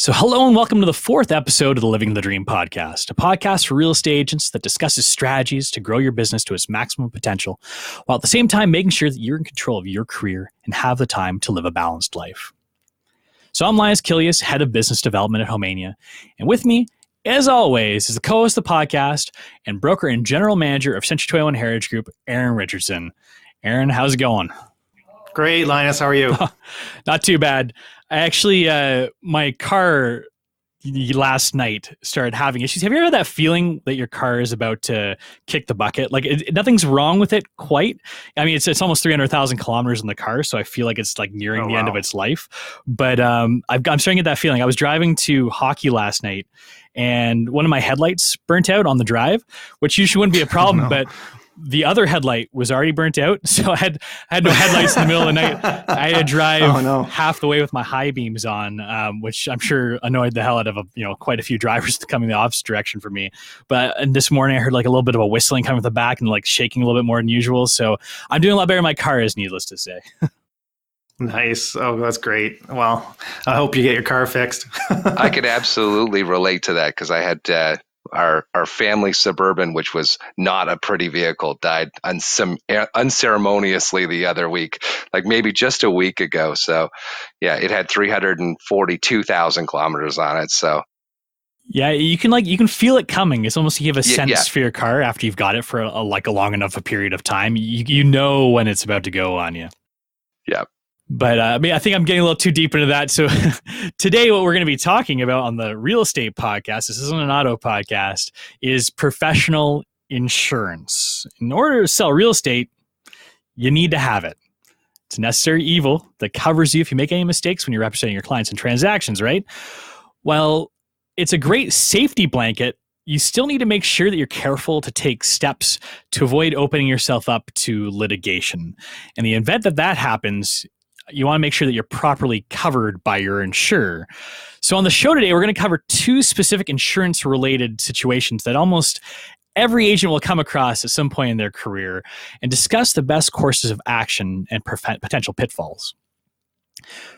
So, hello and welcome to the fourth episode of the Living the Dream podcast, a podcast for real estate agents that discusses strategies to grow your business to its maximum potential, while at the same time making sure that you're in control of your career and have the time to live a balanced life. So, I'm Linas Kilius, head of business development at Homeania, and with me, as always, is the co-host of the podcast and broker and general manager of Century 21 Heritage Group, Eryn Richardson. Eryn, how's it going? Great, Linas. How are you? Not too bad. I actually, uh, my car last night started having issues. Have you ever had that feeling that your car is about to kick the bucket? Like it, nothing's wrong with it quite. I mean, it's it's almost three hundred thousand kilometers in the car, so I feel like it's like nearing Oh, the end of its life. But um, I've, I'm starting to get that feeling. I was driving to hockey last night, and one of my headlights burnt out on the drive, which usually wouldn't be a problem, no. but. The other headlight was already burnt out, so I had I had no headlights in the middle of the night. I had to drive Oh, no. half the way with my high beams on, um, which I'm sure annoyed the hell out of a, you know quite a few drivers coming the opposite direction for me. But and this morning I heard like a little bit of a whistling coming from the back and like shaking a little bit more than usual. So I'm doing a lot better in my car, is needless to say. nice. Oh, that's great. Well, I hope you get your car fixed. I could absolutely relate to that because I had uh, our our family suburban, which was not a pretty vehicle, died uncem- eh, unceremoniously the other week, like maybe just a week ago. So, yeah, it had three hundred and forty two thousand kilometers on it. So, Yeah, you can like you can feel it coming. It's almost like you have a Yeah, sense yeah. for your car after you've got it for a, like a long enough a period of time. You you know when it's about to go on you. Yeah. But uh, I mean, I think I'm getting a little too deep into that. So today, what we're going to be talking about on the real estate podcast, this isn't an auto podcast, is professional insurance. In order to sell real estate, you need to have it. It's a necessary evil that covers you if you make any mistakes when you're representing your clients in transactions, right? Well, it's a great safety blanket. You still need to make sure that you're careful to take steps to avoid opening yourself up to litigation. In the event that that happens, you want to make sure that you're properly covered by your insurer. So, on the show today, we're going to cover two specific insurance related situations that almost every agent will come across at some point in their career and discuss the best courses of action and potential pitfalls.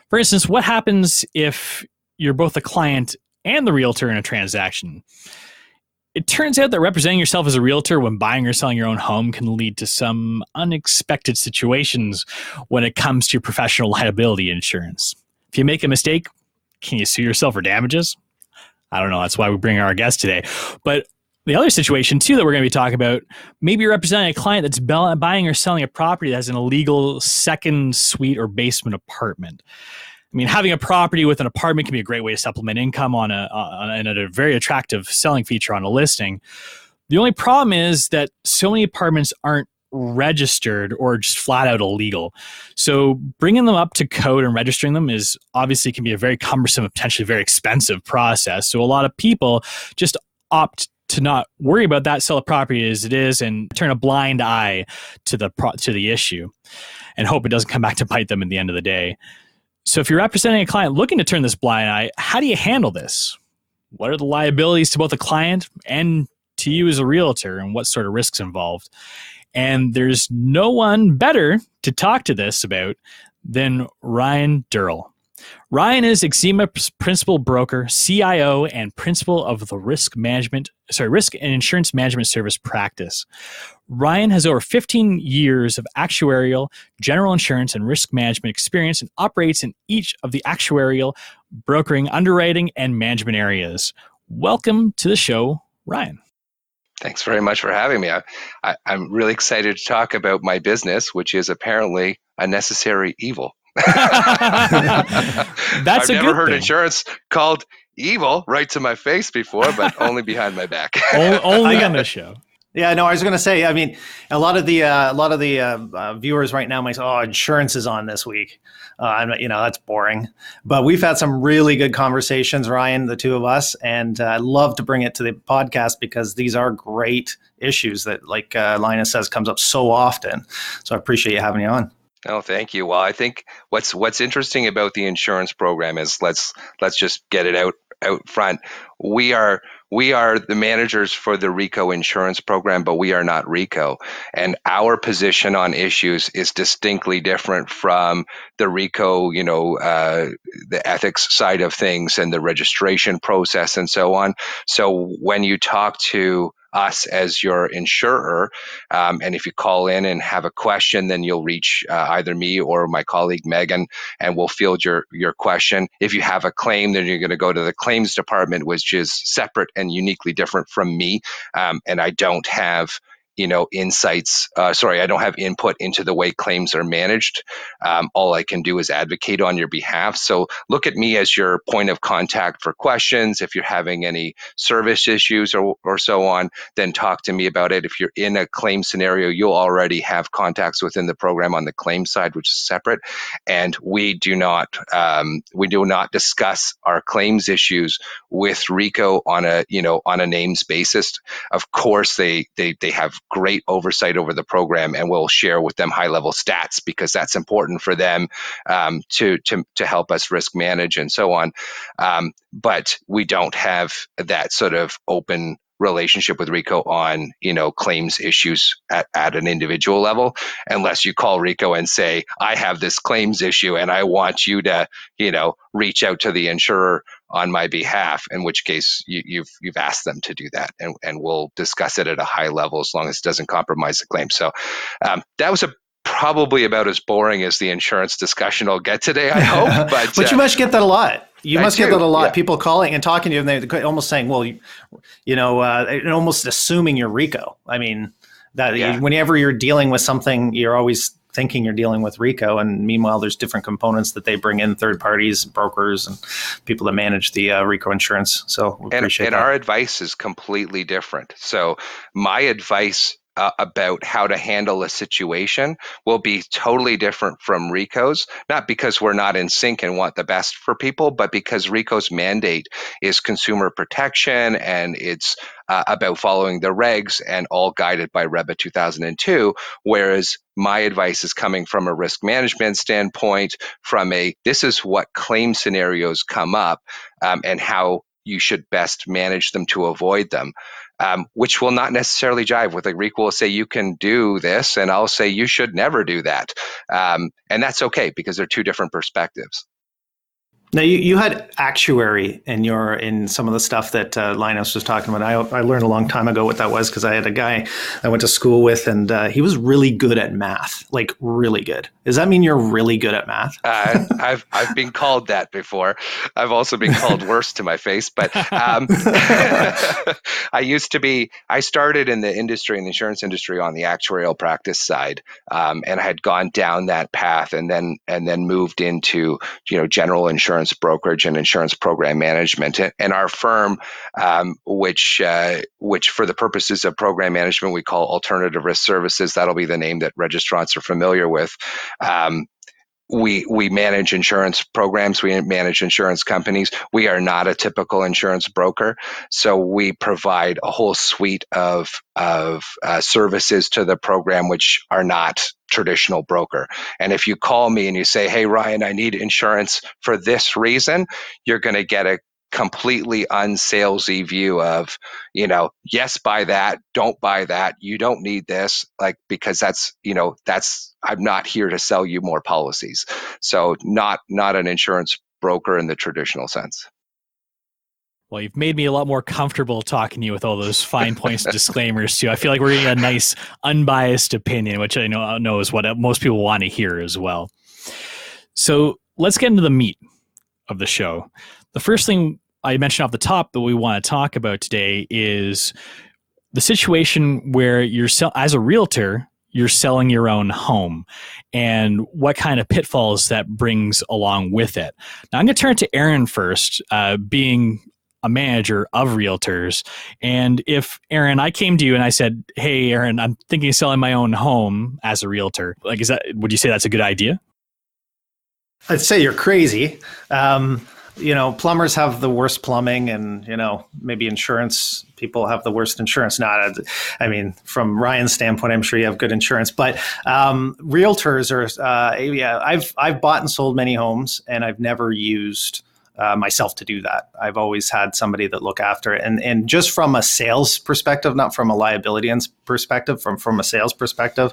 For instance, what happens if you're both the client and the realtor in a transaction? It turns out that representing yourself as a realtor when buying or selling your own home can lead to some unexpected situations when it comes to your professional liability insurance. If you make a mistake, can you sue yourself for damages? I don't know. That's why we bring our guest today. But the other situation, too, that we're going to be talking about maybe you're representing a client that's buying or selling a property that has an illegal second suite or basement apartment. I mean, having a property with an apartment can be a great way to supplement income on a, on a, a very attractive selling feature on a listing. The only problem is that so many apartments aren't registered or just flat out illegal. So bringing them up to code and registering them is obviously can be a very cumbersome potentially very expensive process. So a lot of people just opt to not worry about that, sell the property as it is, and turn a blind eye to the pro- to the issue, and hope it doesn't come back to bite them at the end of the day. So if you're representing a client looking to turn this blind eye, how do you handle this? What are the liabilities to both the client and to you as a realtor, and what sort of risks involved? And there's no one better to talk to this about than Ryan Durrell. Ryan is Exima principal broker, CIO, and principal of the risk management, sorry, risk and insurance management service practice. Ryan has over 15 years of actuarial, general insurance, and risk management experience and operates in each of the actuarial, brokering, underwriting, and management areas. Welcome to the show, Ryan. thanks very much for having me. I, I, I'm really excited to talk about my business, which is apparently a necessary evil. That's I've a never good heard thing. insurance called evil right to my face before, but only behind my back. O- only on this show. Yeah, no, I was going to say. I mean, a lot of the uh, a lot of the uh, uh, viewers right now might say, "Oh, insurance is on this week." Uh, I'm you know, that's boring. But we've had some really good conversations, Ryan, the two of us, and uh, I love to bring it to the podcast because these are great issues that, like uh, Linas says, comes up so often. So I appreciate you having me on. Oh, thank you. Well, I think what's what's interesting about the insurance program is let's let's just get it out out front. We are we are the managers for the RECO insurance program, but we are not RECO. And our position on issues is distinctly different from the RECO, you know, uh, the ethics side of things and the registration process and so on. So when you talk to us as your insurer. Um, and if you call in and have a question, then you'll reach uh, either me or my colleague Megan, and we'll field your your question. If you have a claim, then you're going to go to the claims department, which is separate and uniquely different from me. Um, and I don't have you know insights uh, sorry i don't have input into the way claims are managed. Um, all i can do is advocate on your behalf. So look at me as your point of contact for questions. If you're having any service issues or, or so on then talk to me about it. If you're in a claim scenario you'll already have contacts within the program on the claim side which is separate. And we do not um, we do not discuss our claims issues with reco on a you know on a names basis. Of course they they they have great oversight over the program and we'll share with them high level stats because that's important for them um, to, to, to help us risk manage and so on. Um, but we don't have that sort of open relationship with RECO on, you know, claims issues at, at an individual level, unless you call RECO and say, I have this claims issue and I want you to, you know, reach out to the insurer on my behalf, in which case you, have you've, you've asked them to do that, and, and we'll discuss it at a high level as long as it doesn't compromise the claim. So um, that was a probably about as boring as the insurance discussion I'll get today. I hope, but but uh, you must get that a lot. You I must do, get that a lot. yeah. People calling and talking to you, and they're almost saying, "Well, you, you know, uh, almost assuming you're RECO." I mean, that Yeah. whenever you're dealing with something, you're always thinking you're dealing with RECO, and meanwhile, there's different components that they bring in, third parties, brokers, and people that manage the uh, RECO insurance. So we and, and our advice is completely different. So my advice uh, about how to handle a situation will be totally different from RECO's, not because we're not in sync and want the best for people, but because RECO's mandate is consumer protection and it's uh, about following the regs and all guided by REBBA 2002. Whereas my advice is coming from a risk management standpoint, from a this is what claim scenarios come up um, and how you should best manage them to avoid them um, which will not necessarily jive with like RECO will say you can do this, and I'll say you should never do that, um, and that's okay because they're two different perspectives. Now you, you had actuary in your in some of the stuff that uh, Linas was talking about. I, I learned a long time ago what that was because I had a guy I went to school with, and uh, he was really good at math, like really good. Does that mean you're really good at math? Uh, I've I've been called that before. I've also been called worse to my face, but um, I used to be. I started in the industry, in the insurance industry, on the actuarial practice side, um, and I had gone down that path, and then and then moved into you know general insurance brokerage and insurance program management. And, and our firm, um, which uh, which for the purposes of program management we call alternative risk services, that'll be the name that registrants are familiar with. Um, we we manage insurance programs we manage insurance companies. We are not a typical insurance broker. So we provide a whole suite of of uh, services to the program which are not traditional broker. And if you call me and you say hey ryan i need insurance for this reason you're going to get a completely unsalesy view of you know yes buy that don't buy that you don't need this like because that's you know that's i'm not here to sell you more policies so not not an insurance broker in the traditional sense Well, you've made me a lot more comfortable talking to you with all those fine points and disclaimers too. I feel like we're getting a nice unbiased opinion, which I know know is what most people want to hear as well. So let's get into the meat of the show. The first thing I mentioned off the top that we want to talk about today is the situation where you're sell- as a realtor you're selling your own home and what kind of pitfalls that brings along with it. Now I'm going to turn to Eryn first, uh, being a manager of realtors. And if Eryn, I came to you and I said, "Hey, Eryn, I'm thinking of selling my own home as a realtor," like, is that would you say that's a good idea? I'd say you're crazy. Um, you know, plumbers have the worst plumbing, and you know, maybe insurance people have the worst insurance. Not, I mean, from Ryan's standpoint, I'm sure you have good insurance, but um, realtors are. Uh, yeah, I've I've bought and sold many homes, and I've never used uh, myself to do that. I've always had somebody that look after it, and and just from a sales perspective, not from a liability perspective, from from a sales perspective,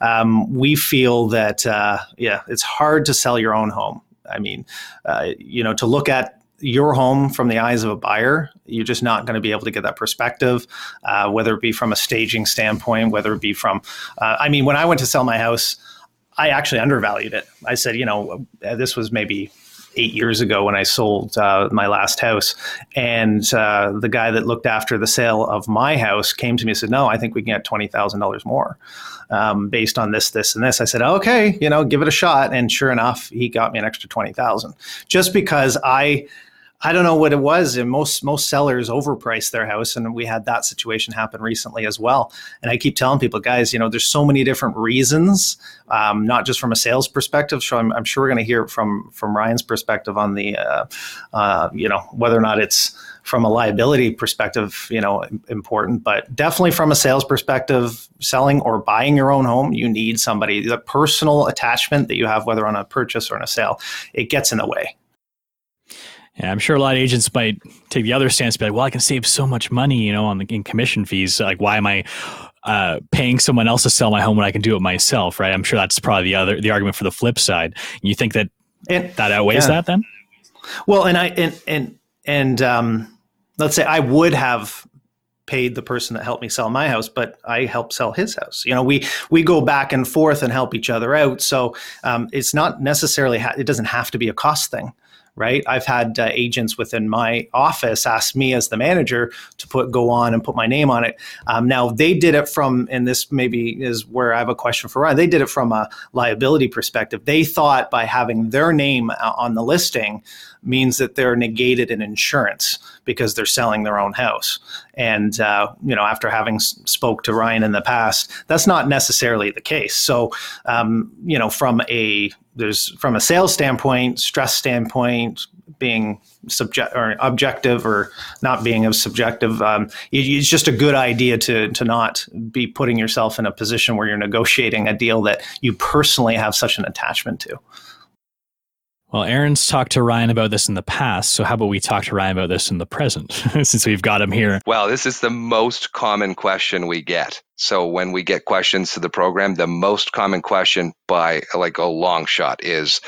um, we feel that uh, yeah, it's hard to sell your own home. I mean, uh, you know, to look at your home from the eyes of a buyer, you're just not going to be able to get that perspective, uh, whether it be from a staging standpoint, whether it be from, uh, I mean, when I went to sell my house, I actually undervalued it. I said, you know, this was maybe eight years ago when I sold uh, my last house. And uh, the guy that looked after the sale of my house came to me and said, No, I think we can get $20,000 more um, based on this, this, and this. I said, Okay, you know, give it a shot. And sure enough, he got me an extra 20000 just because I I don't know what it was. And most most sellers overpriced their house, and we had that situation happen recently as well. And I keep telling people, guys, you know, there's so many different reasons, um, not just from a sales perspective. So I'm, I'm sure we're going to hear from from Ryan's perspective on the, uh, uh, you know, whether or not it's from a liability perspective, you know, important, but definitely from a sales perspective, selling or buying your own home, you need somebody. The personal attachment that you have, whether on a purchase or on a sale, it gets in the way. Yeah, I'm sure a lot of agents might take the other stance, be like, "Well, I can save so much money, you know, on the in commission fees. Like, why am I uh, paying someone else to sell my home when I can do it myself?" Right? I'm sure that's probably the other the argument for the flip side. You think that that outweighs yeah. that then? Well, and I and and and um, let's say I would have paid the person that helped me sell my house, but I helped sell his house. You know, we we go back and forth and help each other out. So um, it's not necessarily ha- it doesn't have to be a cost thing right? I've had uh, agents within my office ask me as the manager to put go on and put my name on it. Um, now they did it from, and this maybe is where I have a question for Ryan. They did it from a liability perspective. They thought by having their name on the listing means that they're negated in insurance because they're selling their own house. And uh, you know, after having spoke to Ryan in the past, that's not necessarily the case. So, um, you know, from a there's from a sales standpoint, stress standpoint, being subject or objective or not being as subjective, um, it's just a good idea to to not be putting yourself in a position where you're negotiating a deal that you personally have such an attachment to. Well, Eryn's talked to Ryan about this in the past, so how about we talk to Ryan about this in the present, since we've got him here? Well, this is the most common question we get. So when we get questions to the program, the most common question by like a long shot is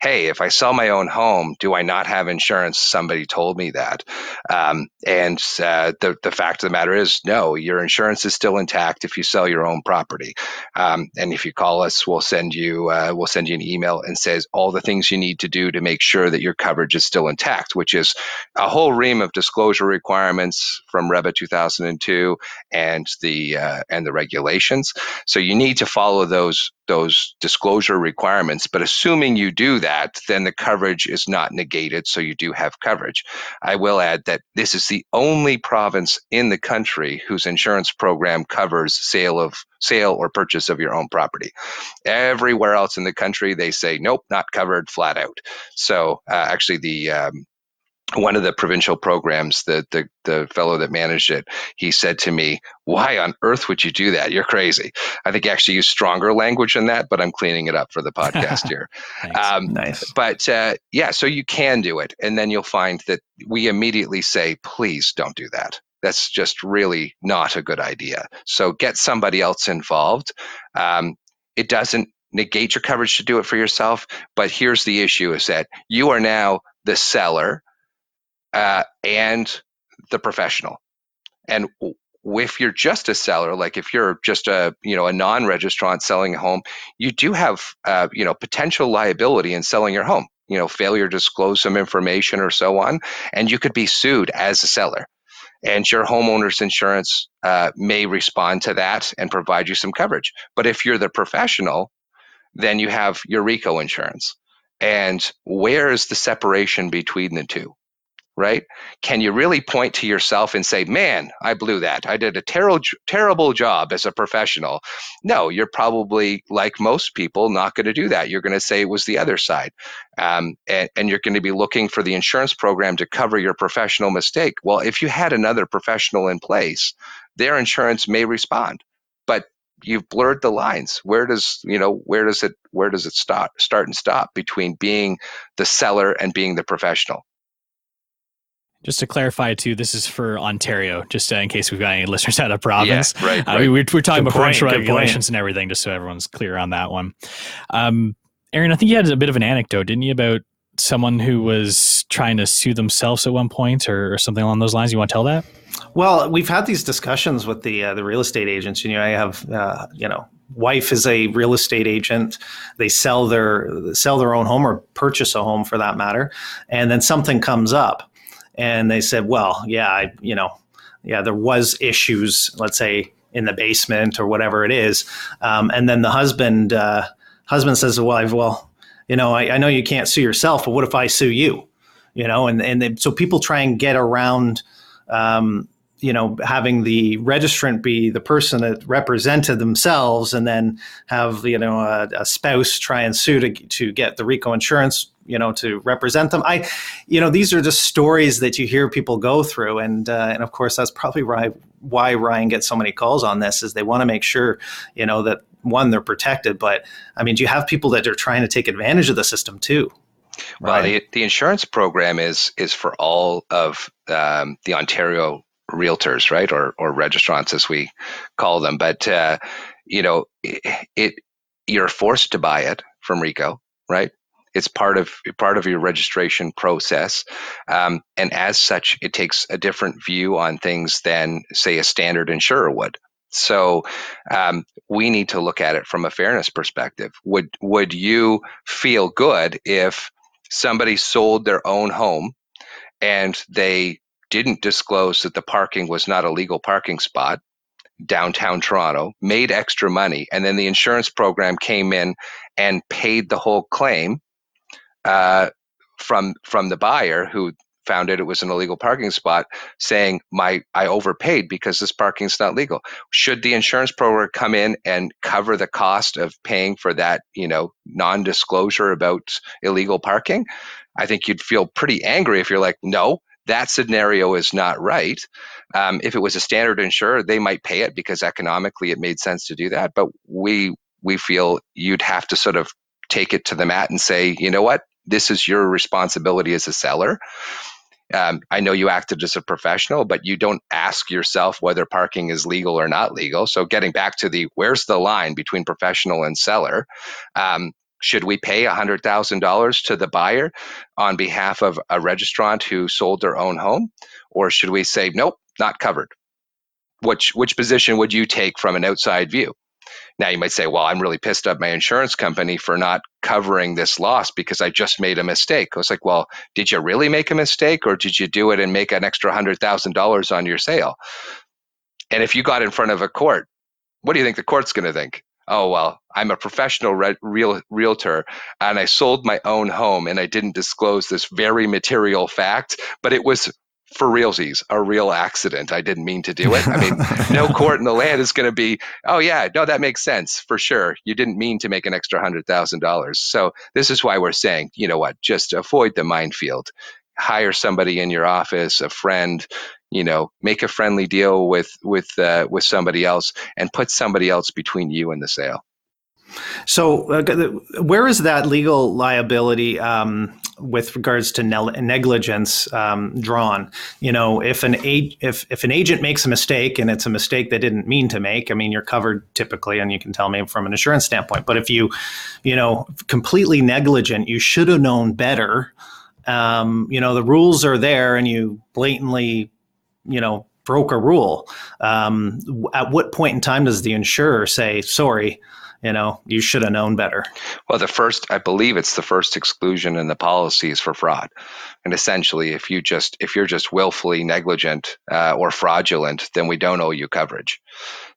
hey, if I sell my own home, do I not have insurance? Somebody told me that. Um, and uh, the, the fact of the matter is, no, your insurance is still intact if you sell your own property. Um, and if you call us, we'll send you uh, we'll send you an email and says all the things you need to do to make sure that your coverage is still intact, which is a whole ream of disclosure requirements from REBBA 2002 and the uh, and the regulations. So you need to follow those those disclosure requirements. But assuming you do that, then the coverage is not negated, so you do have coverage. I will add that this is the only province in the country whose insurance program covers sale of sale or purchase of your own property. Everywhere else in the country, they say nope, not covered, flat out. So uh, actually, the um, one of the provincial programs, the, the the fellow that managed it, he said to me, "Why on earth would you do that? You're crazy." I think he actually used stronger language than that, but I'm cleaning it up for the podcast here. um, nice. But uh, yeah, so you can do it, and then you'll find that we immediately say, "Please don't do that." That's just really not a good idea. So get somebody else involved. Um, it doesn't negate your coverage to do it for yourself, but here's the issue: is that you are now the seller uh, and the professional. And if you're just a seller, like if you're just a you know a non-registrant selling a home, you do have uh, you know potential liability in selling your home. You know, failure to disclose some information or so on, and you could be sued as a seller. And your homeowner's insurance uh, may respond to that and provide you some coverage. But if you're the professional, then you have your RECO insurance. And where is the separation between the two? Right? Can you really point to yourself and say, man, I blew that. I did a terrible, terrible job as a professional. No, you're probably, like most people, not going to do that. You're going to say it was the other side. Um, and, and you're going to be looking for the insurance program to cover your professional mistake. Well, if you had another professional in place, their insurance may respond. But you've blurred the lines where does you know where does it where does it start start and stop between being the seller and being the professional Just to clarify, too, this is for Ontario, just uh, in case we've got any listeners out of province. Yeah, right, uh, right. we, we're, we're talking Good about point, provincial regulations point. and everything, just so everyone's clear on that one. Um, Eryn, I think you had a bit of an anecdote, didn't you, about someone who was trying to sue themselves at one point or, or something along those lines? You want to tell that? Well, we've had these discussions with the uh, the real estate agents. You know, I have uh, you know, wife is a real estate agent. They sell their sell their own home or purchase a home for that matter, and then something comes up, and they said, "Well, yeah, I, you know, yeah, there was issues. Let's say in the basement or whatever it is," um, and then the husband uh, husband says, "Well, I've, well, you know, I, I know you can't sue yourself, but what if I sue you?" You know, and and they, so people try and get around um, you know, having the registrant be the person that represented themselves, and then have you know a, a spouse try and sue to to get the RECO insurance, you know, to represent them. I, you know, these are just stories that you hear people go through, and uh, and of course that's probably why why Ryan gets so many calls on this is they want to make sure, you know, that one they're protected, but I mean, do you have people that are trying to take advantage of the system too? Well, Ryan? the, the insurance program is is for all of um, the Ontario realtors, right, or or registrants as we call them. But uh, you know, it, it you're forced to buy it from RECO, right? It's part of part of your registration process, um, and as such, it takes a different view on things than say a standard insurer would. So um, we need to look at it from a fairness perspective. Would would you feel good if somebody sold their own home and they didn't disclose that the parking was not a legal parking spot downtown Toronto, made extra money, and then the insurance program came in and paid the whole claim uh, from from the buyer who found out it was an illegal parking spot, saying my I overpaid because this parking's not legal. Should the insurance program come in and cover the cost of paying for that, you know, non-disclosure about illegal parking? I think you'd feel pretty angry if you're like, no, that scenario is not right. Um, if it was a standard insurer, they might pay it because economically it made sense to do that. But we we feel you'd have to sort of take it to the mat and say, you know what, this is your responsibility as a seller. Um, I know you acted as a professional, but you don't ask yourself whether parking is legal or not legal. So, getting back to the where's the line between professional and seller? Um, should we pay $100,000 to the buyer on behalf of a registrant who sold their own home? Or should we say, nope, not covered? Which, which position would you take from an outside view? Now you might say, well, I'm really pissed at my insurance company for not covering this loss because I just made a mistake. I was like, well, did you really make a mistake or did you do it and make an extra $100,000 on your sale? And if you got in front of a court, what do you think the court's going to think? Oh, well, I'm a professional re- real, realtor and I sold my own home and I didn't disclose this very material fact, but it was for realsies, a real accident. I didn't mean to do it. I mean, no court in the land is going to be, oh, yeah, no, that makes sense for sure. You didn't mean to make an extra $100,000. So this is why we're saying, you know what, just avoid the minefield. Hire somebody in your office, a friend, you know, make a friendly deal with with uh, with somebody else, and put somebody else between you and the sale. So, uh, where is that legal liability um, with regards to ne- negligence um, drawn? You know, if an ag- if if an agent makes a mistake and it's a mistake they didn't mean to make, I mean, you're covered typically, and you can tell me from an insurance standpoint. But if you, you know, completely negligent, you should have known better. Um, you know, the rules are there, and you blatantly, you know, broke a rule. Um, at what point in time does the insurer say, "Sorry"? you know, you should have known better. Well, the first, I believe it's the first exclusion in the policy is for fraud. And essentially, if you just if you're just willfully negligent uh, or fraudulent, then we don't owe you coverage.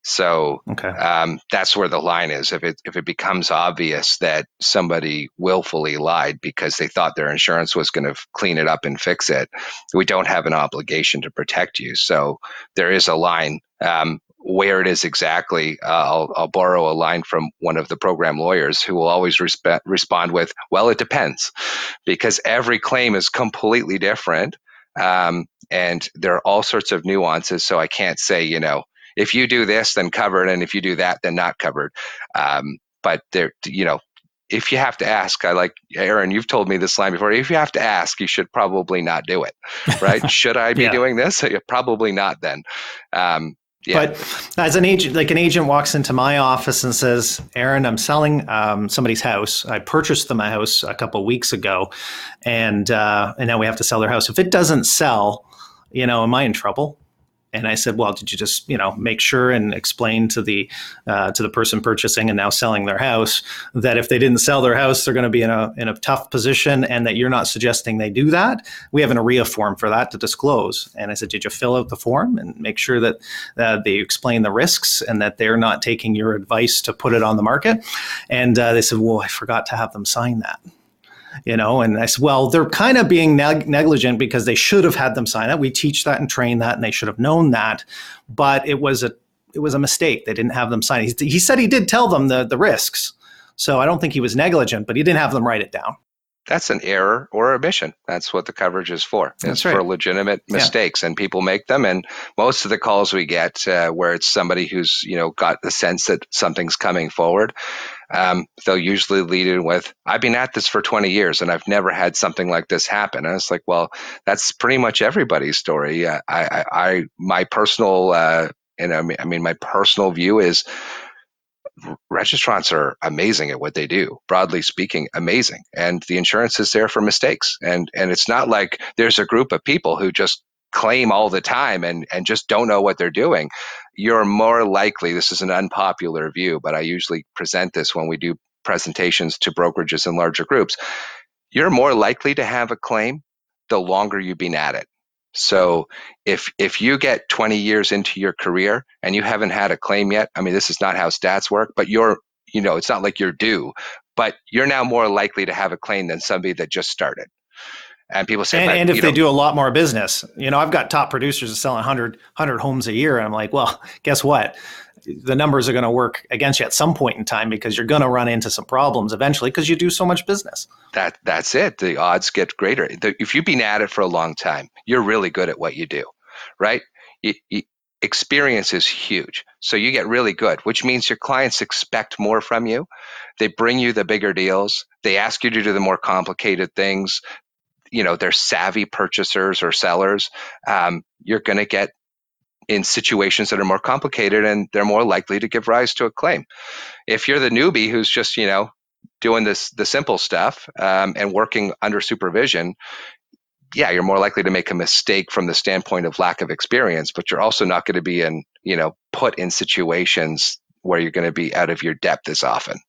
So okay. um, that's where the line is. If it if it becomes obvious that somebody willfully lied because they thought their insurance was going to clean it up and fix it, we don't have an obligation to protect you. So there is a line. Um, where it is exactly, uh, I'll, I'll, borrow a line from one of the program lawyers who will always respe- respond with, "Well, it depends," because every claim is completely different, um, and there are all sorts of nuances. So I can't say, you know, if you do this, then covered, and if you do that, then not covered. Um, but there, you know, if you have to ask, I like Eryn, you've told me this line before. If you have to ask, you should probably not do it, right? should I be yeah. doing this? Probably not then. Um, yeah. But as an agent, like an agent walks into my office and says, Eryn, I'm selling um, somebody's house. I purchased them a house a couple weeks ago and, uh, and now we have to sell their house. If it doesn't sell, you know, am I in trouble? And I said, "Well, did you just you know make sure and explain to the uh, to the person purchasing and now selling their house that if they didn't sell their house, they're going to be in a in a tough position, and that you're not suggesting they do that? We have an OREA form for that to disclose." And I said, "Did you fill out the form and make sure that uh, they explain the risks and that they're not taking your advice to put it on the market?" And uh, they said, "Well, I forgot to have them sign that." You know and i said well they're kind of being neg- negligent because they should have had them sign it we teach that and train that and they should have known that but it was a it was a mistake they didn't have them sign he, he said he did tell them the the risks so i don't think he was negligent but he didn't have them write it down that's an error or omission. That's what the coverage is for. That's it's right. for legitimate mistakes, yeah. and people make them. And most of the calls we get, uh, where it's somebody who's you know got the sense that something's coming forward, um, they'll usually lead in with, "I've been at this for 20 years, and I've never had something like this happen." And it's like, well, that's pretty much everybody's story. Uh, I, I, I, my personal, uh, and I mean, I mean, my personal view is registrants are amazing at what they do broadly speaking amazing and the insurance is there for mistakes and and it's not like there's a group of people who just claim all the time and and just don't know what they're doing you're more likely this is an unpopular view but i usually present this when we do presentations to brokerages and larger groups you're more likely to have a claim the longer you've been at it so if if you get 20 years into your career and you haven't had a claim yet, I mean this is not how stats work, but you're you know, it's not like you're due, but you're now more likely to have a claim than somebody that just started. And people say, and, and if they do a lot more business, you know, I've got top producers selling 100, 100 homes a year. And I'm like, well, guess what? the numbers are going to work against you at some point in time because you're going to run into some problems eventually because you do so much business. That that's it. The odds get greater. The, if you've been at it for a long time, you're really good at what you do, right? You, you, experience is huge. So you get really good, which means your clients expect more from you. They bring you the bigger deals. They ask you to do the more complicated things. You know, they're savvy purchasers or sellers. Um, you're going to get in situations that are more complicated and they're more likely to give rise to a claim. If you're the newbie who's just, you know, doing this the simple stuff um, and working under supervision, yeah, you're more likely to make a mistake from the standpoint of lack of experience, but you're also not going to be in, you know, put in situations where you're going to be out of your depth as often.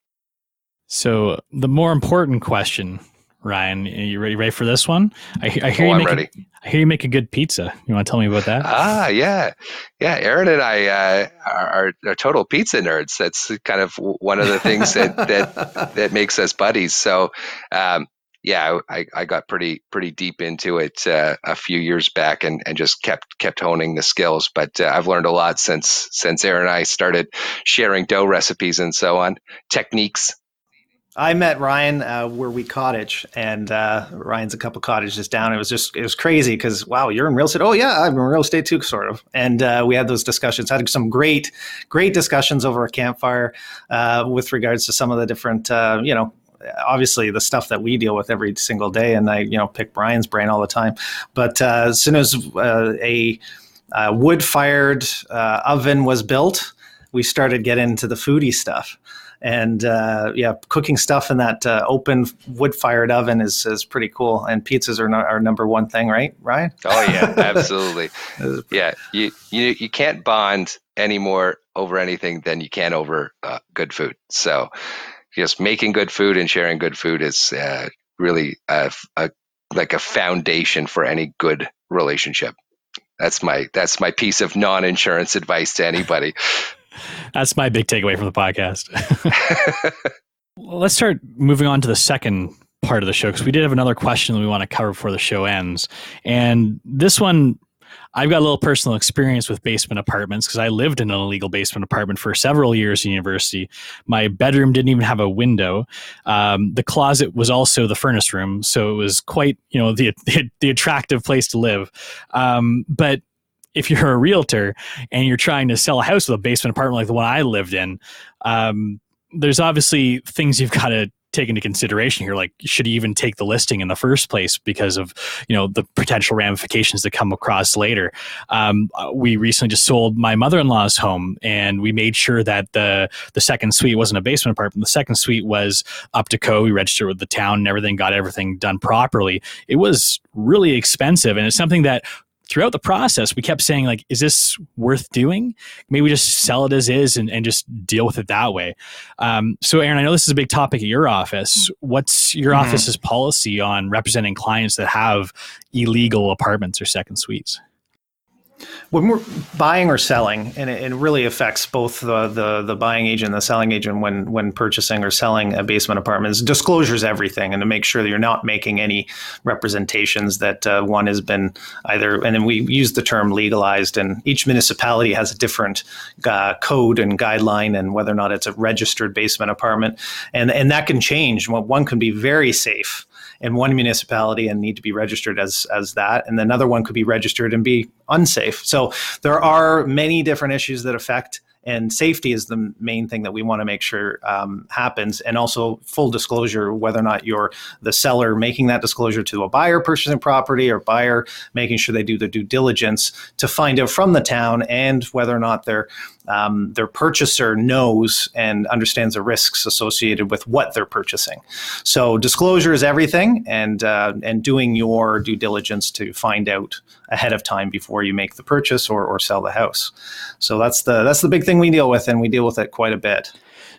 So the more important question Ryan, are you ready, ready for this one? I, I hear oh, you make A, I hear you make a good pizza. You want to tell me about that? Ah, yeah, yeah. Eryn and I uh, are, are, total pizza nerds. That's kind of one of the things that that that makes us buddies. So, um, yeah, I, I got pretty pretty deep into it uh, a few years back, and, and just kept kept honing the skills. But uh, I've learned a lot since since Eryn and I started sharing dough recipes and so on, techniques I met Ryan uh, where we cottage, and uh, Ryan's a couple cottages down. It was just it was crazy because wow, you're in real estate. Oh yeah, I'm in real estate too, sort of. And uh, we had those discussions. Had some great, great discussions over a campfire uh, with regards to some of the different, uh, you know, obviously the stuff that we deal with every single day. And I, you know, pick Brian's brain all the time. But uh, as soon as a wood-fired oven was built, we started getting into the foodie stuff and uh, yeah, cooking stuff in that uh, open wood fired oven is is pretty cool. And pizzas are our number one thing, right, Ryan? Oh yeah, absolutely. yeah, you you you can't bond anymore over anything than you can over uh, good food. So just making good food and sharing good food is uh, really a, a like a foundation for any good relationship. That's my that's my piece of non-insurance advice to anybody. That's my big takeaway from the podcast. let's start moving on to the second part of the show because we did have another question that we want to cover before the show ends. And this one, I've got a little personal experience with basement apartments because I lived in an illegal basement apartment for several years in university. My bedroom didn't even have a window. Um, the closet was also the furnace room, so it was quite you know the the, the attractive place to live. Um, but if you're a realtor and you're trying to sell a house with a basement apartment like the one I lived in, um, there's obviously things you've got to take into consideration here like should he even take the listing in the first place because of you know the potential ramifications that come across later? Um, we recently just sold my mother-in-law's home and we made sure that the the second suite wasn't a basement apartment. The second suite was up to code. We registered with the town and everything got everything done properly. It was really expensive and it's something that throughout the process, we kept saying, like, is this worth doing? Maybe we just sell it as is and, and just deal with it that way. Um, so, Eryn, I know this is a big topic at your office. What's your mm-hmm. office's policy on representing clients that have illegal apartments or second suites? When we're buying or selling, and it, it, really affects both the, the the buying agent and the selling agent when when purchasing or selling a basement apartment, is disclosure is everything, and to make sure that you're not making any representations that uh, one has been either, and then we use the term legalized, and each municipality has a different uh, code and guideline, and whether or not it's a registered basement apartment, and and that can change. One can be very safe in one municipality and need to be registered as as that, and another one could be registered and be unsafe. So there are many different issues that affect and safety is the main thing that we want to make sure um, happens and also full disclosure whether or not you're the seller making that disclosure to a buyer purchasing property or buyer making sure they do the due diligence to find out from the town and whether or not they're um, their purchaser knows and understands the risks associated with what they're purchasing. So disclosure is everything, and uh, and doing your due diligence to find out ahead of time before you make the purchase or, or sell the house. So that's the that's the big thing we deal with, and we deal with it quite a bit.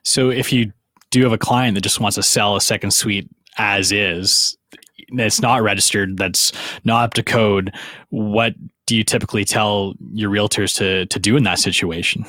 So if you do have a client that just wants to sell a second suite as is, that's not registered, that's not up to code, what do you typically tell your realtors to to do in that situation?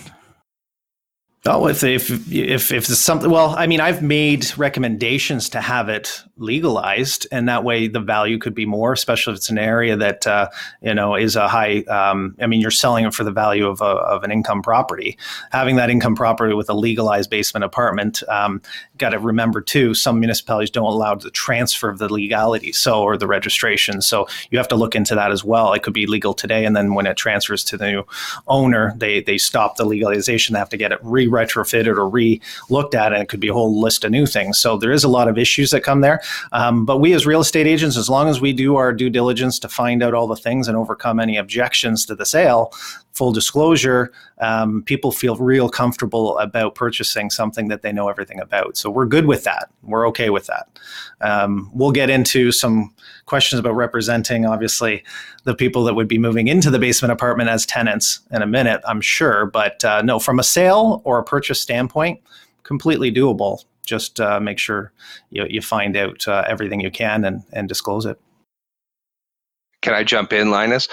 Oh, if if if if it's something, well, I mean, I've made recommendations to have it legalized, and that way the value could be more, especially if it's an area that uh, you know is a high. Um, I mean, you're selling it for the value of a, of an income property. Having that income property with a legalized basement apartment, um, got to remember too, some municipalities don't allow the transfer of the legality, so or the registration. So you have to look into that as well. It could be legal today, and then when it transfers to the new owner, they they stop the legalization. They have to get it re retrofitted or re looked at, and it could be a whole list of new things. So there is a lot of issues that come there. Um, but we as real estate agents, as long as we do our due diligence to find out all the things and overcome any objections to the sale, full disclosure, um, people feel real comfortable about purchasing something that they know everything about. So we're good with that. We're okay with that. Um, we'll get into some questions about representing, obviously, the people that would be moving into the basement apartment as tenants in a minute, I'm sure. But uh, no, from a sale or a purchase standpoint, completely doable. Just uh, make sure you, you find out uh, everything you can and, and disclose it. Can I jump in, Linas?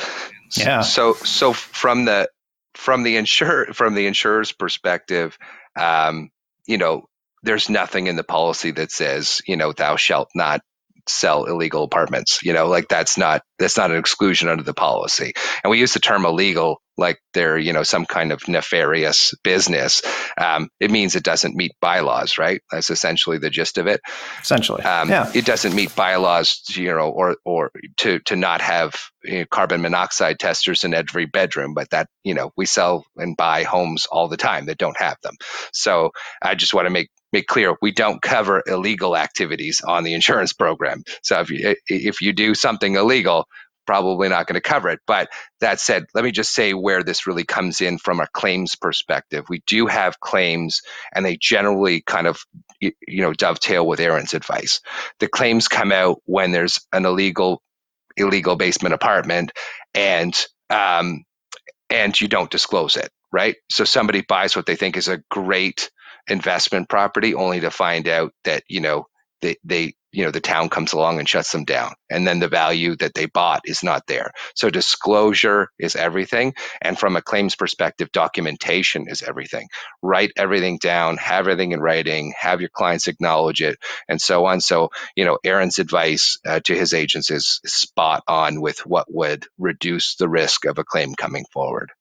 Yeah. So so from the from the insurer from the insurer's perspective, um, you know, there's nothing in the policy that says, you know, thou shalt not sell illegal apartments. You know, like that's not that's not an exclusion under the policy. And we use the term illegal like they're you know some kind of nefarious business. Um, it means it doesn't meet bylaws, right? That's essentially the gist of it. Essentially, um, yeah. It doesn't meet bylaws, you know, or or to to not have you know, carbon monoxide testers in every bedroom, but that you know we sell and buy homes all the time that don't have them. So I just want to make make clear we don't cover illegal activities on the insurance program. So if you if you do something illegal, probably not going to cover it. But that said, let me just say where this really comes in from a claims perspective. We do have claims, and they generally kind of you know dovetail with Eryn's advice. The claims come out when there's an illegal illegal basement apartment, and um, and you don't disclose it, right? So somebody buys what they think is a great investment property only to find out that you know they, they you know the town comes along and shuts them down and then the value that they bought is not there. So disclosure is everything and from a claims perspective documentation is everything. Write everything down have everything in writing have your clients acknowledge it and so on. So you know eryn's advice uh, to his agents is spot on with what would reduce the risk of a claim coming forward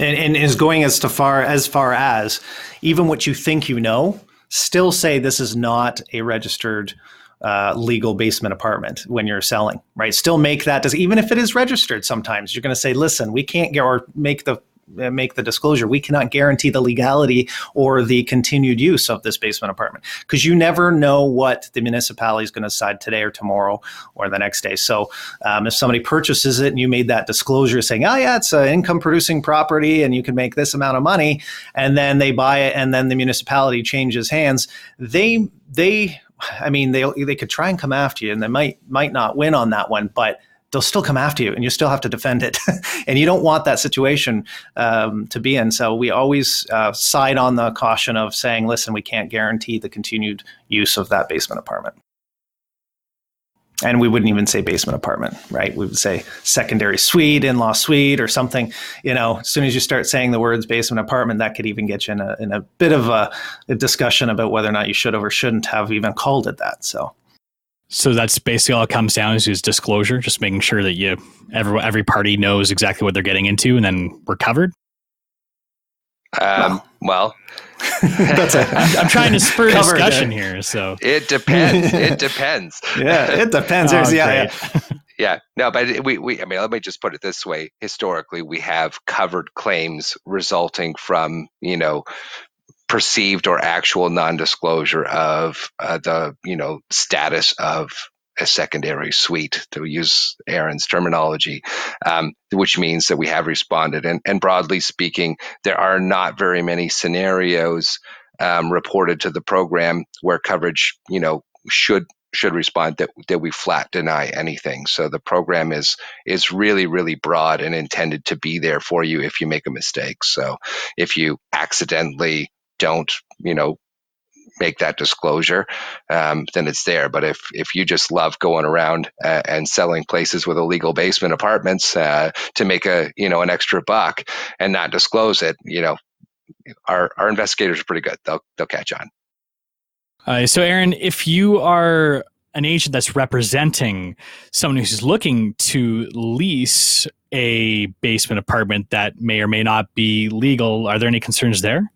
and, and is going as to far as far as even what you think you know still say this is not a registered uh, legal basement apartment when you're selling, right? Still make that, does, even if it is registered, sometimes you're going to say, listen, we can't get or make the make the disclosure, we cannot guarantee the legality or the continued use of this basement apartment because you never know what the municipality is going to decide today or tomorrow or the next day. So um, if somebody purchases it and you made that disclosure saying, oh, yeah, it's an income producing property and you can make this amount of money, and then they buy it and then the municipality changes hands, they, they, I mean, they they could try and come after you, and they might might not win on that one, but they'll still come after you and you still have to defend it. and you don't want that situation um, to be in. So we always uh, side on the caution of saying, listen, we can't guarantee the continued use of that basement apartment. And we wouldn't even say basement apartment, right? We would say secondary suite, in law suite, or something. You know, as soon as you start saying the words basement apartment, that could even get you in a, in a bit of a, a discussion about whether or not you should have or shouldn't have even called it that. So, so that's basically all it comes down to is disclosure, just making sure that you every every party knows exactly what they're getting into, and then we're covered. Um, well, that's a, I'm, I'm trying to spur discussion here. So it depends. It depends. yeah, it depends. oh, yeah, yeah. yeah, no, but we, we, I mean, let me just put it this way. Historically, we have covered claims resulting from, you know, perceived or actual non-disclosure of uh, the you know status of a secondary suite to use Eryn's terminology, um, which means that we have responded. And, and, broadly speaking, there are not very many scenarios um, reported to the program where coverage, you know, should should respond that that we flat deny anything. So the program is is really really broad and intended to be there for you if you make a mistake. So if you accidentally don't, you know, make that disclosure, um, then it's there. But if if you just love going around uh, and selling places with illegal basement apartments uh, to make a you know an extra buck and not disclose it, you know, our our investigators are pretty good. They'll they'll catch on. Uh, so, Eryn, if you are an agent that's representing someone who's looking to lease a basement apartment that may or may not be legal, are there any concerns there?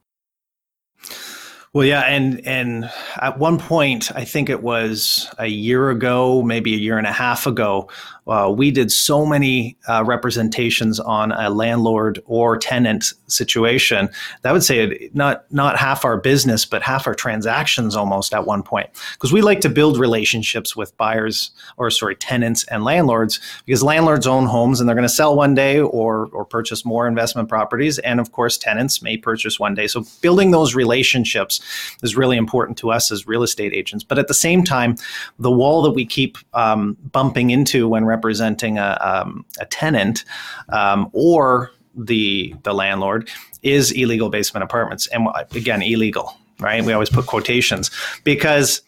Well, yeah, and and at one point, I think it was a year ago, maybe a year and a half ago, uh, we did so many uh, representations on a landlord or tenant situation that would say not not half our business, but half our transactions almost at one point. Because we like to build relationships with buyers or sorry tenants and landlords because landlords own homes and they're going to sell one day or or purchase more investment properties, and of course tenants may purchase one day. So building those relationships is really important to us as real estate agents. But at the same time, the wall that we keep um, bumping into when representing a, um, a tenant um, or the the landlord is illegal basement apartments, and again, illegal. Right? We always put quotations because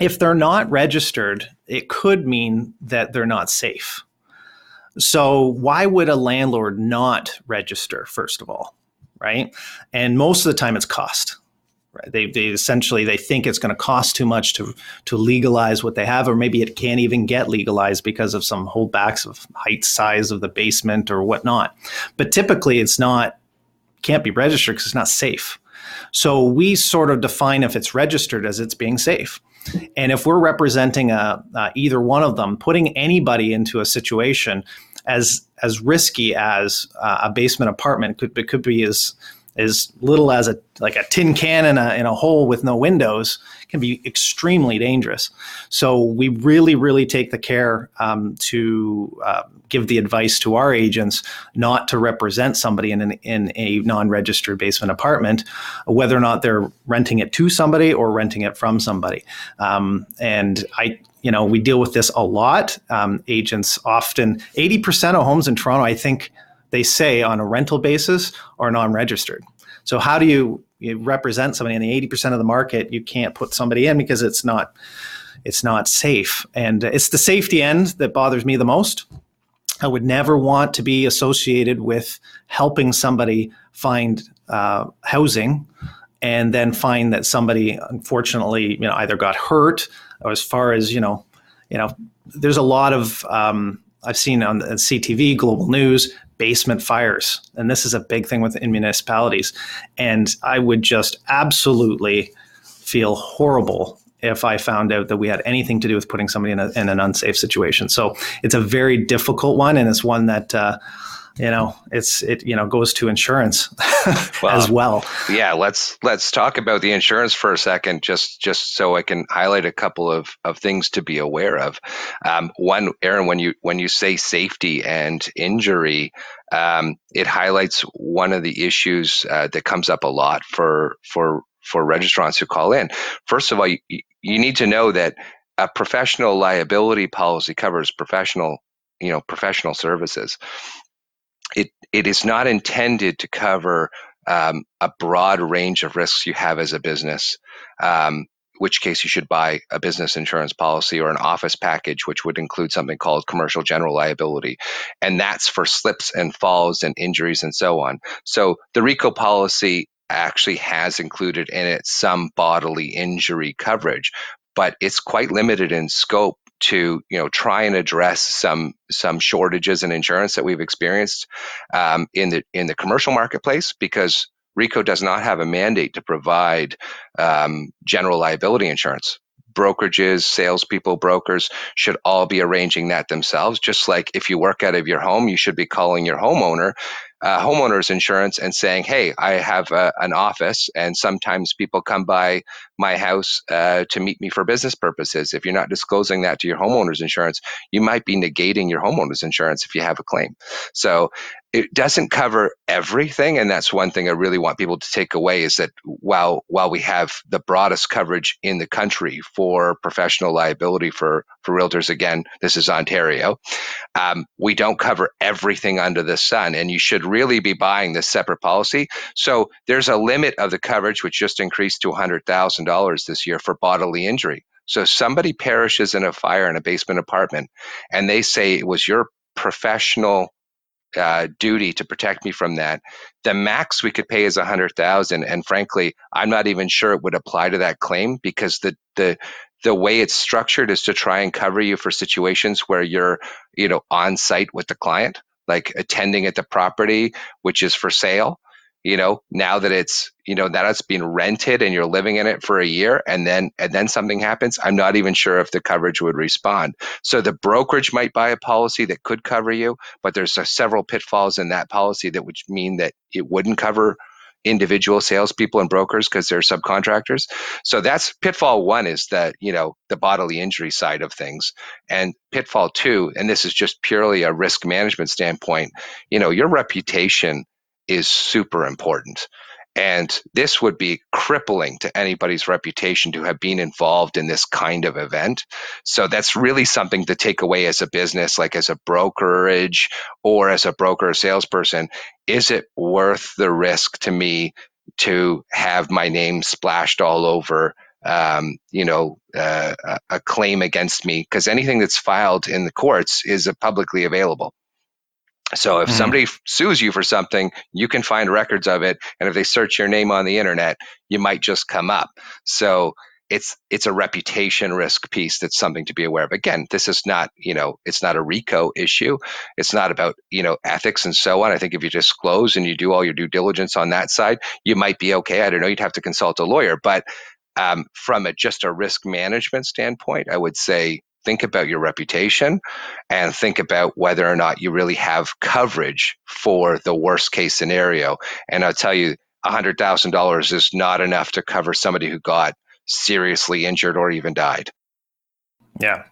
if they're not registered, it could mean that they're not safe. So why would a landlord not register? First of all, right? And most of the time, it's cost. Right? They, they essentially they think it's going to cost too much to to legalize what they have, or maybe it can't even get legalized because of some holdbacks of height, size of the basement, or whatnot. But typically, it's not can't be registered because it's not safe. So we sort of define if it's registered as it's being safe. And if we're representing a, uh, either one of them, putting anybody into a situation as as risky as uh, a basement apartment could could be as as little as a like a tin can in a in a hole with no windows can be extremely dangerous. So we really really take the care um, to uh, give the advice to our agents not to represent somebody in an, in a non-registered basement apartment, whether or not they're renting it to somebody or renting it from somebody. Um, and I you know we deal with this a lot. Um, agents often eighty percent of homes in Toronto, I think they say on a rental basis are non-registered. So how do you, you represent somebody in the 80% of the market? You can't put somebody in because it's not it's not safe. And it's the safety end that bothers me the most. I would never want to be associated with helping somebody find uh, housing and then find that somebody unfortunately you know either got hurt or as far as you know you know there's a lot of um, I've seen on CTV, Global News, basement fires. And this is a big thing within municipalities. And I would just absolutely feel horrible if I found out that we had anything to do with putting somebody in, a, in an unsafe situation. So it's a very difficult one, and it's one that uh, you know it's it you know goes to insurance well, as well yeah let's let's talk about the insurance for a second just just so i can highlight a couple of of things to be aware of. Um, one eryn when you when you say safety and injury um, it highlights one of the issues uh, that comes up a lot for for for registrants who call in. First of all you, you need to know that a professional liability policy covers professional you know professional services it is not intended to cover um, a broad range of risks you have as a business. Um, which case you should buy a business insurance policy or an office package, which would include something called commercial general liability. And that's for slips and falls and injuries and so on. So the RECO policy actually has included in it some bodily injury coverage, but it's quite limited in scope to you know try and address some some shortages in insurance that we've experienced um, in the in the commercial marketplace because RECO does not have a mandate to provide um, general liability insurance. Brokerages, salespeople, brokers should all be arranging that themselves. Just like if you work out of your home, you should be calling your homeowner uh, homeowners insurance and saying, "Hey, I have a, an office, and sometimes people come by my house uh, to meet me for business purposes." If you're not disclosing that to your homeowners insurance, you might be negating your homeowners insurance if you have a claim. So it doesn't cover everything, and that's one thing I really want people to take away is that while while we have the broadest coverage in the country for professional liability for for realtors, again, this is Ontario, um, we don't cover everything under the sun, and you should really be buying this separate policy. So there's a limit of the coverage, which just increased to $100,000 this year for bodily injury. So somebody perishes in a fire in a basement apartment, and they say it was your professional uh, duty to protect me from that. The max we could pay is a hundred thousand, and frankly, I'm not even sure it would apply to that claim because the the the way it's structured is to try and cover you for situations where you're you know on site with the client like attending at the property which is for sale you know now that it's you know that it's been rented and you're living in it for a year and then and then something happens i'm not even sure if the coverage would respond so the brokerage might buy a policy that could cover you but there's several pitfalls in that policy that would mean that it wouldn't cover individual salespeople and brokers because they're subcontractors. So that's pitfall one is that, you know, the bodily injury side of things. And pitfall two, and this is just purely a risk management standpoint, you know, your reputation is super important. And this would be crippling to anybody's reputation to have been involved in this kind of event. So that's really something to take away as a business, like as a brokerage or as a broker or salesperson. Is it worth the risk to me to have my name splashed all over? Um, you know, uh, a claim against me because anything that's filed in the courts is publicly available. So if mm-hmm. somebody sues you for something, you can find records of it, and if they search your name on the internet, you might just come up. So it's it's a reputation risk piece that's something to be aware of. Again, this is not you know it's not a RECO issue. It's not about you know ethics and so on. I think if you disclose and you do all your due diligence on that side, you might be okay. I don't know. You'd have to consult a lawyer, but um, from a, just a risk management standpoint, I would say think about your reputation and think about whether or not you really have coverage for the worst case scenario. And I'll tell you, $100,000 is not enough to cover somebody who got seriously injured or even died. Yeah,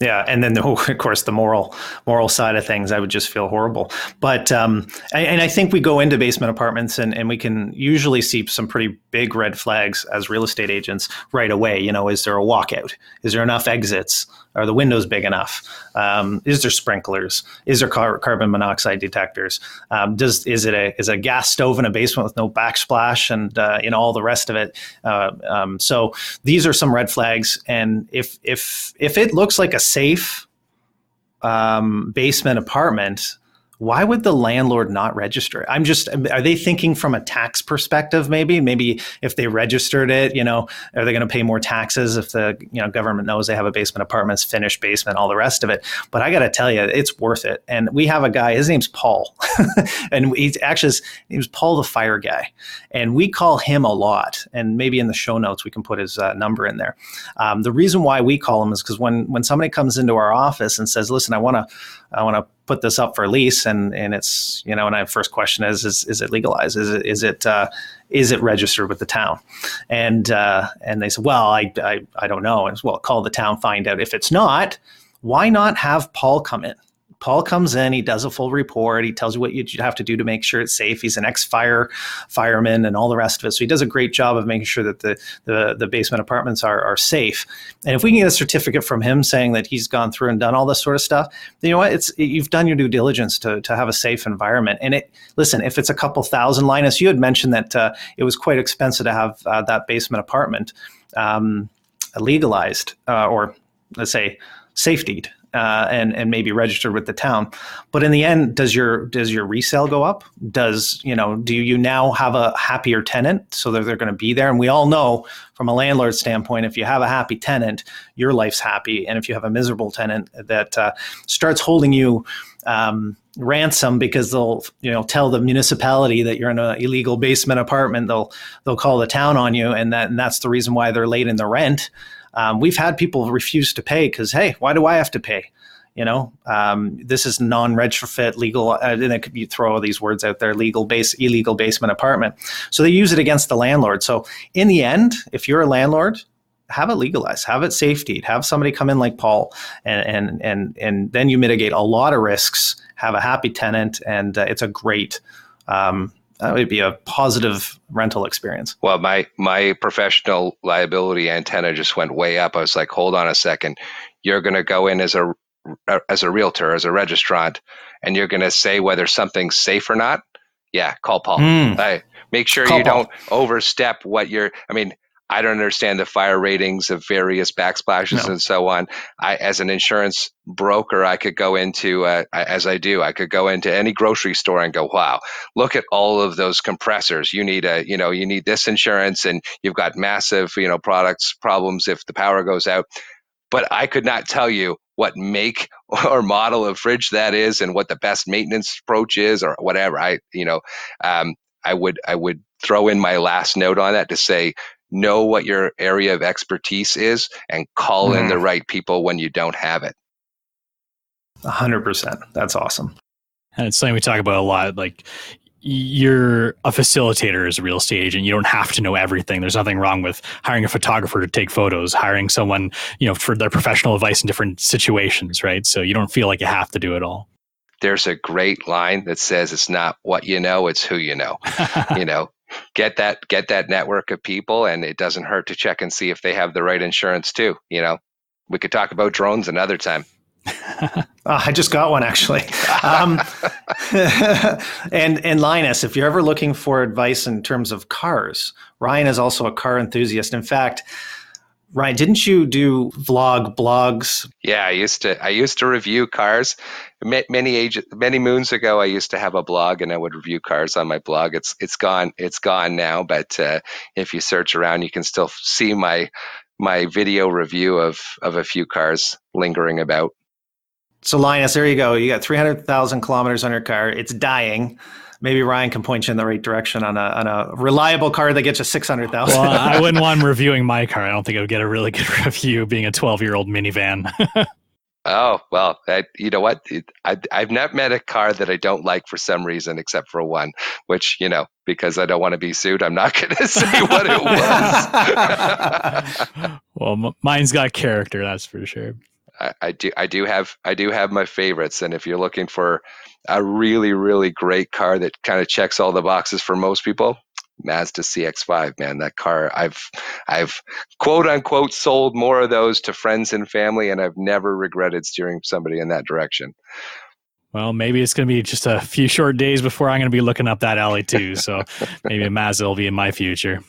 yeah, and then the, of course the moral moral side of things, I would just feel horrible. But um, and I think we go into basement apartments and, and we can usually see some pretty big red flags as real estate agents right away. You know, is there a walkout? Is there enough exits? Are the windows big enough? Um, is there sprinklers? Is there car- carbon monoxide detectors? Um, does is it a is a gas stove in a basement with no backsplash and uh, all the rest of it? Uh, um, so these are some red flags. And if if if it looks like a safe um, basement apartment, why would the landlord not register? I'm just, are they thinking from a tax perspective? Maybe, maybe if they registered it, you know, are they going to pay more taxes if the you know government knows they have a basement apartments, finished basement, all the rest of it? But I got to tell you, it's worth it. And we have a guy, his name's Paul, and he's actually he was Paul the fire guy, and we call him a lot. And maybe in the show notes we can put his uh, number in there. Um, the reason why we call him is because when when somebody comes into our office and says, "Listen, I want to I want to put this up for lease and and it's you know and my first question is is, is it legalized? Is it is it uh, is it registered with the town? And uh, and they said well I, I I don't know. And well call the town find out. If it's not why not have Paul come in Paul comes in, he does a full report, he tells you what you have to do to make sure it's safe. He's an ex-fire fireman and all the rest of it. So he does a great job of making sure that the the, the basement apartments are, are safe. And if we can get a certificate from him saying that he's gone through and done all this sort of stuff, you know what? It's you've done your due diligence to, to have a safe environment. And it listen, if it's a couple thousand, Linas, you had mentioned that uh, it was quite expensive to have uh, that basement apartment um, legalized uh, or let's say safetied uh, and and maybe registered with the town. But in the end, does your does your resale go up? Does you know do you now have a happier tenant so that they're going to be there? And we all know from a landlord standpoint, if you have a happy tenant, your life's happy, and if you have a miserable tenant that uh, starts holding you. Um, ransom because they'll you know tell the municipality that you're in an illegal basement apartment they'll they'll call the town on you and that and that's the reason why they're late in the rent um, we've had people refuse to pay because, hey, why do I have to pay? You know, um, this is non-retrofit legal. Uh, and it could you throw all these words out there: legal base, illegal basement apartment. So they use it against the landlord. So in the end, if you're a landlord, have it legalized, have it safety, have somebody come in like Paul, and and and and then you mitigate a lot of risks. Have a happy tenant, and uh, it's a great um, that would be a positive rental experience. Well, my my professional liability antenna just went way up. I was like, hold on a second, you're going to go in as a as a realtor, as a registrant, and you're going to say whether something's safe or not. Yeah, call Paul. Mm. make sure call you Paul. don't overstep what you're. I mean, I don't understand the fire ratings of various backsplashes no. and so on. I, as an insurance broker, I could go into, uh, as I do, I could go into any grocery store and go, wow, look at all of those compressors. You need a, you know, you need this insurance and you've got massive, you know, products problems if the power goes out. But I could not tell you what make or model of fridge that is and what the best maintenance approach is or whatever. I, you know, um, I would, I would throw in my last note on that to say know what your area of expertise is and call mm. in the mm. right people when you don't have it. 100%. That's awesome. And it's something we talk about a lot. Like, you're a facilitator as a real estate agent. You don't have to know everything. There's nothing wrong with hiring a photographer to take photos, hiring someone, you know, for their professional advice in different situations, right? So you don't feel like you have to do it all. There's a great line that says it's not what you know, it's who you know. you know, get that get that network of people and it doesn't hurt to check and see if they have the right insurance too you know we could talk about drones another time uh, I just got one actually. Um, and and Linas, if you're ever looking for advice in terms of cars, Ryan is also a car enthusiast. In fact, Ryan, didn't you do vlog blogs? Yeah, I used to. I used to review cars. Many age, many moons ago, I used to have a blog, and I would review cars on my blog. It's it's gone. It's gone now. But uh, if you search around, you can still see my my video review of of a few cars lingering about. So Linas, there you go. You got three hundred thousand kilometers on your car. It's dying maybe Ryan can point you in the right direction on a on a reliable car that gets you six hundred thousand. Well, I wouldn't want him reviewing my car. I don't think it would get a really good review being a twelve year old minivan. oh well, I, you know what? I, I've not met a car that I don't like for some reason, except for one, which you know because I don't want to be sued. I'm not going to say what it was. well, m- mine's got character, that's for sure. I, I do. I do have. I do have my favorites, and if you're looking for a really, really great car that kind of checks all the boxes for most people. Mazda CX-5, man, that car. I've, I've quote unquote sold more of those to friends and family, and I've never regretted steering somebody in that direction. Well, maybe it's going to be just a few short days before I'm going to be looking up that alley too. So maybe a Mazda will be in my future.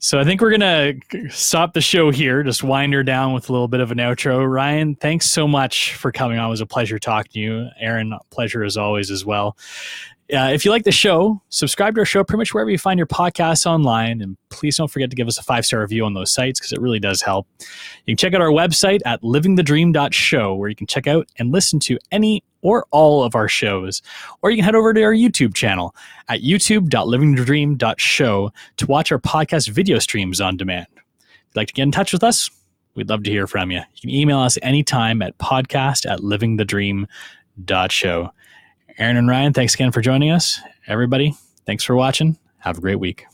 So I think we're gonna stop the show here. Just wind her down with a little bit of an outro. Ryan, thanks so much for coming on. It was a pleasure talking to you. Eryn, pleasure as always as well. Uh, if you like the show, subscribe to our show pretty much wherever you find your podcasts online. And please don't forget to give us a five star review on those sites because it really does help. You can check out our website at livingthedream.show where you can check out and listen to any or all of our shows. Or you can head over to our YouTube channel at youtube.livingthedream.show to watch our podcast video streams on demand. If you'd like to get in touch with us, we'd love to hear from you. You can email us anytime at podcast at livingthedream.show Show. Eryn and Ryan, thanks again for joining us. Everybody, thanks for watching. Have a great week.